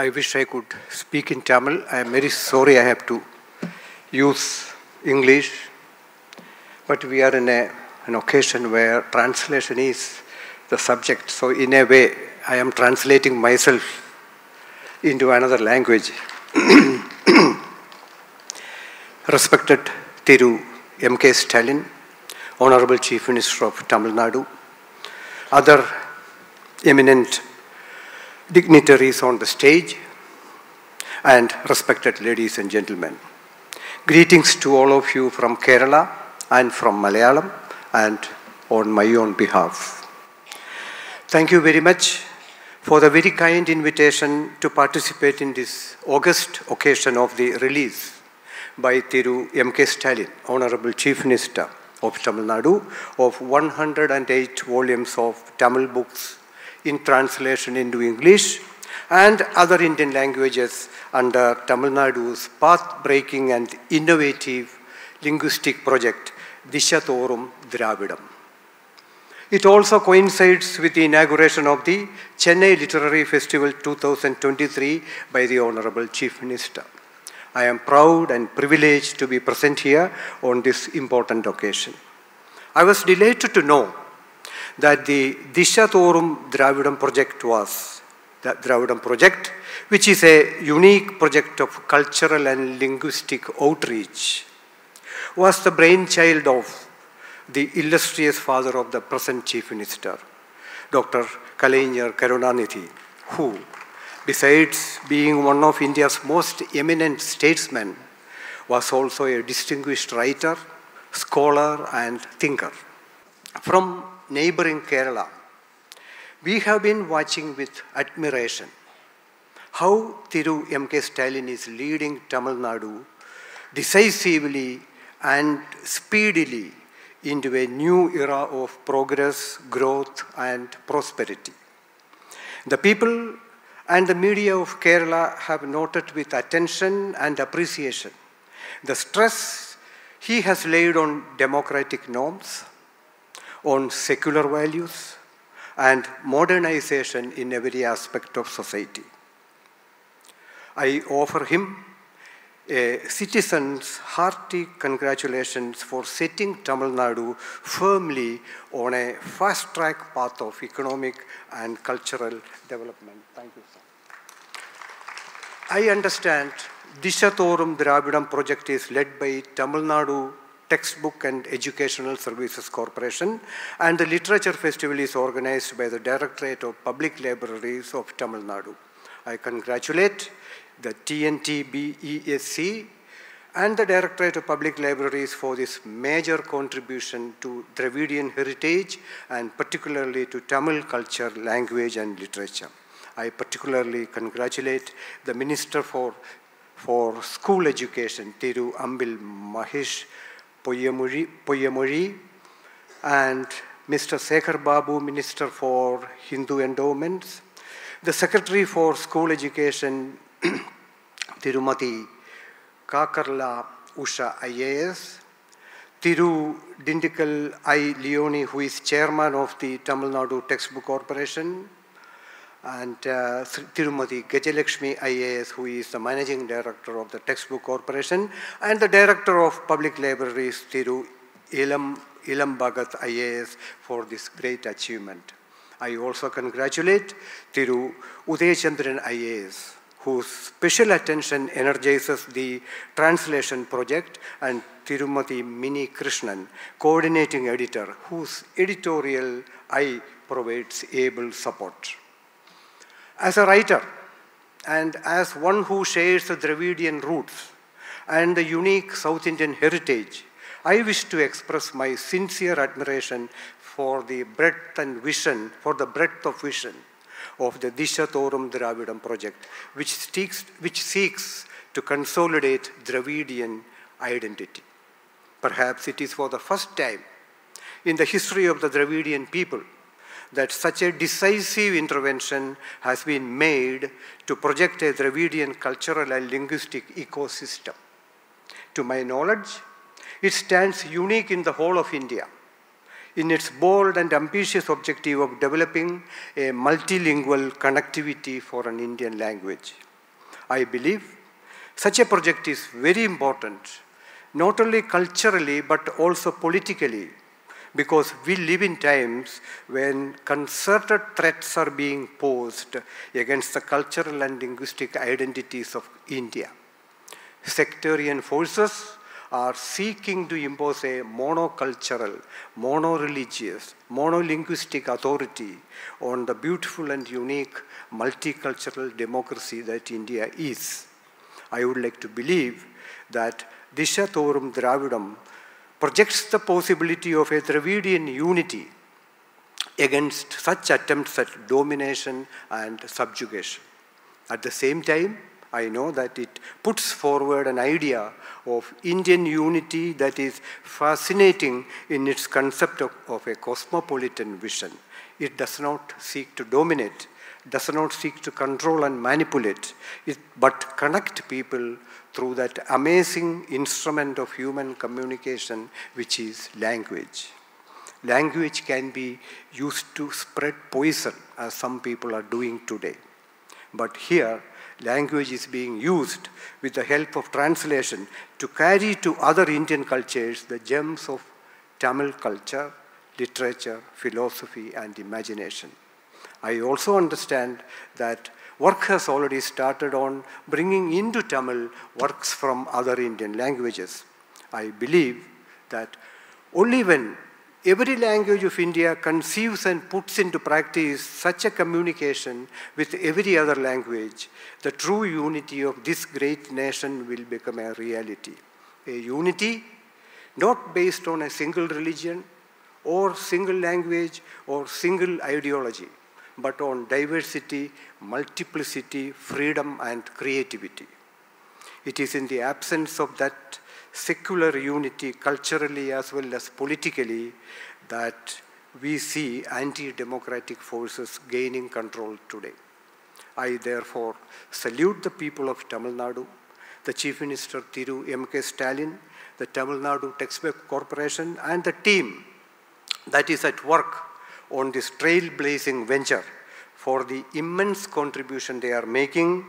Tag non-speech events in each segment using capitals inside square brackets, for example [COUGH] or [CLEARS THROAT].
I wish I could speak in Tamil. I am very sorry I have to use English, but we are in a, an occasion where translation is the subject. So, in a way, I am translating myself into another language. [CLEARS THROAT] Respected Thiru M.K. Stalin, Honorable Chief Minister of Tamil Nadu, other eminent dignitaries on the stage, and respected ladies and gentlemen. Greetings to all of you from Kerala and from Malayalam and on my own behalf. Thank you very much for the very kind invitation to participate in this August occasion of the release by Thiru M.K. Stalin, Honorable Chief Minister of Tamil Nadu, of 108 volumes of Tamil books in translation into English and other Indian languages under Tamil Nadu's path-breaking and innovative linguistic project, Disha Thorum Dravidam. It also coincides with the inauguration of the Chennai Literary Festival 2023 by the Honorable Chief Minister. I am proud and privileged to be present here on this important occasion. I was delighted to know that the Disha Thorum Dravidam project was the Dravidam project, which is a unique project of cultural and linguistic outreach, was the brainchild of the illustrious father of the present Chief Minister, Dr. Kalaignar Karunanidhi, who, besides being one of India's most eminent statesmen, was also a distinguished writer, scholar, and thinker. From neighboring Kerala, we have been watching with admiration how Thiru M.K. Stalin is leading Tamil Nadu decisively and speedily into a new era of progress, growth, and prosperity. The people and the media of Kerala have noted with attention and appreciation the stress he has laid on democratic norms, on secular values, and modernization in every aspect of society. I offer him a citizen's hearty congratulations for setting Tamil Nadu firmly on a fast track path of economic and cultural development. Thank you, sir. I understand Disha Thorum Dravidam project is led by Tamil Nadu Textbook and Educational Services Corporation, and the Literature Festival is organized by the Directorate of Public Libraries of Tamil Nadu. I congratulate the TNT-BESC and the Directorate of Public Libraries for this major contribution to Dravidian heritage and particularly to Tamil culture, language and literature. I particularly congratulate the Minister for, for School Education, Tiru Anbil Mahesh Poyyamozhi, and Mr. Sekhar Babu, Minister for Hindu Endowments, the Secretary for School Education, [CLEARS THROAT] Tirumati Kakarla Usha IAS, Tiru Dindigul I. Leoni, who is chairman of the Tamil Nadu Textbook Corporation, and uh, Tirumati Gajalakshmi IAS, who is the managing director of the Textbook Corporation, and the director of public libraries, Thiru Ilam, Ilam Bhagat IAS, for this great achievement. I also congratulate Thiru Udayachandran IAS, whose special attention energizes the translation project, and Tirumati Mini Krishnan, coordinating editor, whose editorial eye provides able support. As a writer, and as one who shares the Dravidian roots and the unique South Indian heritage, I wish to express my sincere admiration for the breadth and vision, for the breadth of vision of the Disha Thorum Dravidam project, which seeks, which seeks to consolidate Dravidian identity. Perhaps it is for the first time in the history of the Dravidian people that such a decisive intervention has been made to project a Dravidian cultural and linguistic ecosystem. To my knowledge, it stands unique in the whole of India in its bold and ambitious objective of developing a multilingual connectivity for an Indian language. I believe such a project is very important, not only culturally but also politically, because we live in times when concerted threats are being posed against the cultural and linguistic identities of India. Sectarian forces are seeking to impose a monocultural, mono-religious, monolinguistic authority on the beautiful and unique multicultural democracy that India is. I would like to believe that Disha Thorum Dravidam projects the possibility of a Dravidian unity against such attempts at domination and subjugation. At the same time, I know that it puts forward an idea of Indian unity that is fascinating in its concept of, of a cosmopolitan vision. It does not seek to dominate, does not seek to control and manipulate, it, but connect people through that amazing instrument of human communication, which is language. Language can be used to spread poison, as some people are doing today. But here, language is being used with the help of translation to carry to other Indian cultures the gems of Tamil culture, literature, philosophy, and imagination. I also understand that work has already started on bringing into Tamil works from other Indian languages. I believe that only when every language of India conceives and puts into practice such a communication with every other language, the true unity of this great nation will become a reality. A unity not based on a single religion or single language or single ideology, but on diversity, multiplicity, freedom, and creativity. It is in the absence of that secular unity culturally as well as politically that we see anti-democratic forces gaining control today. I therefore salute the people of Tamil Nadu, the Chief Minister Thiru M.K. Stalin, the Tamil Nadu Textbook Corporation and the team that is at work on this trailblazing venture for the immense contribution they are making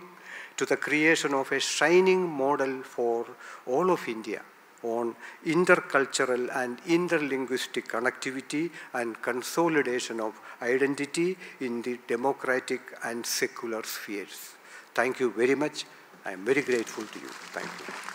to the creation of a shining model for all of India on intercultural and interlinguistic connectivity and consolidation of identity in the democratic and secular spheres. Thank you very much. I am very grateful to you. Thank you.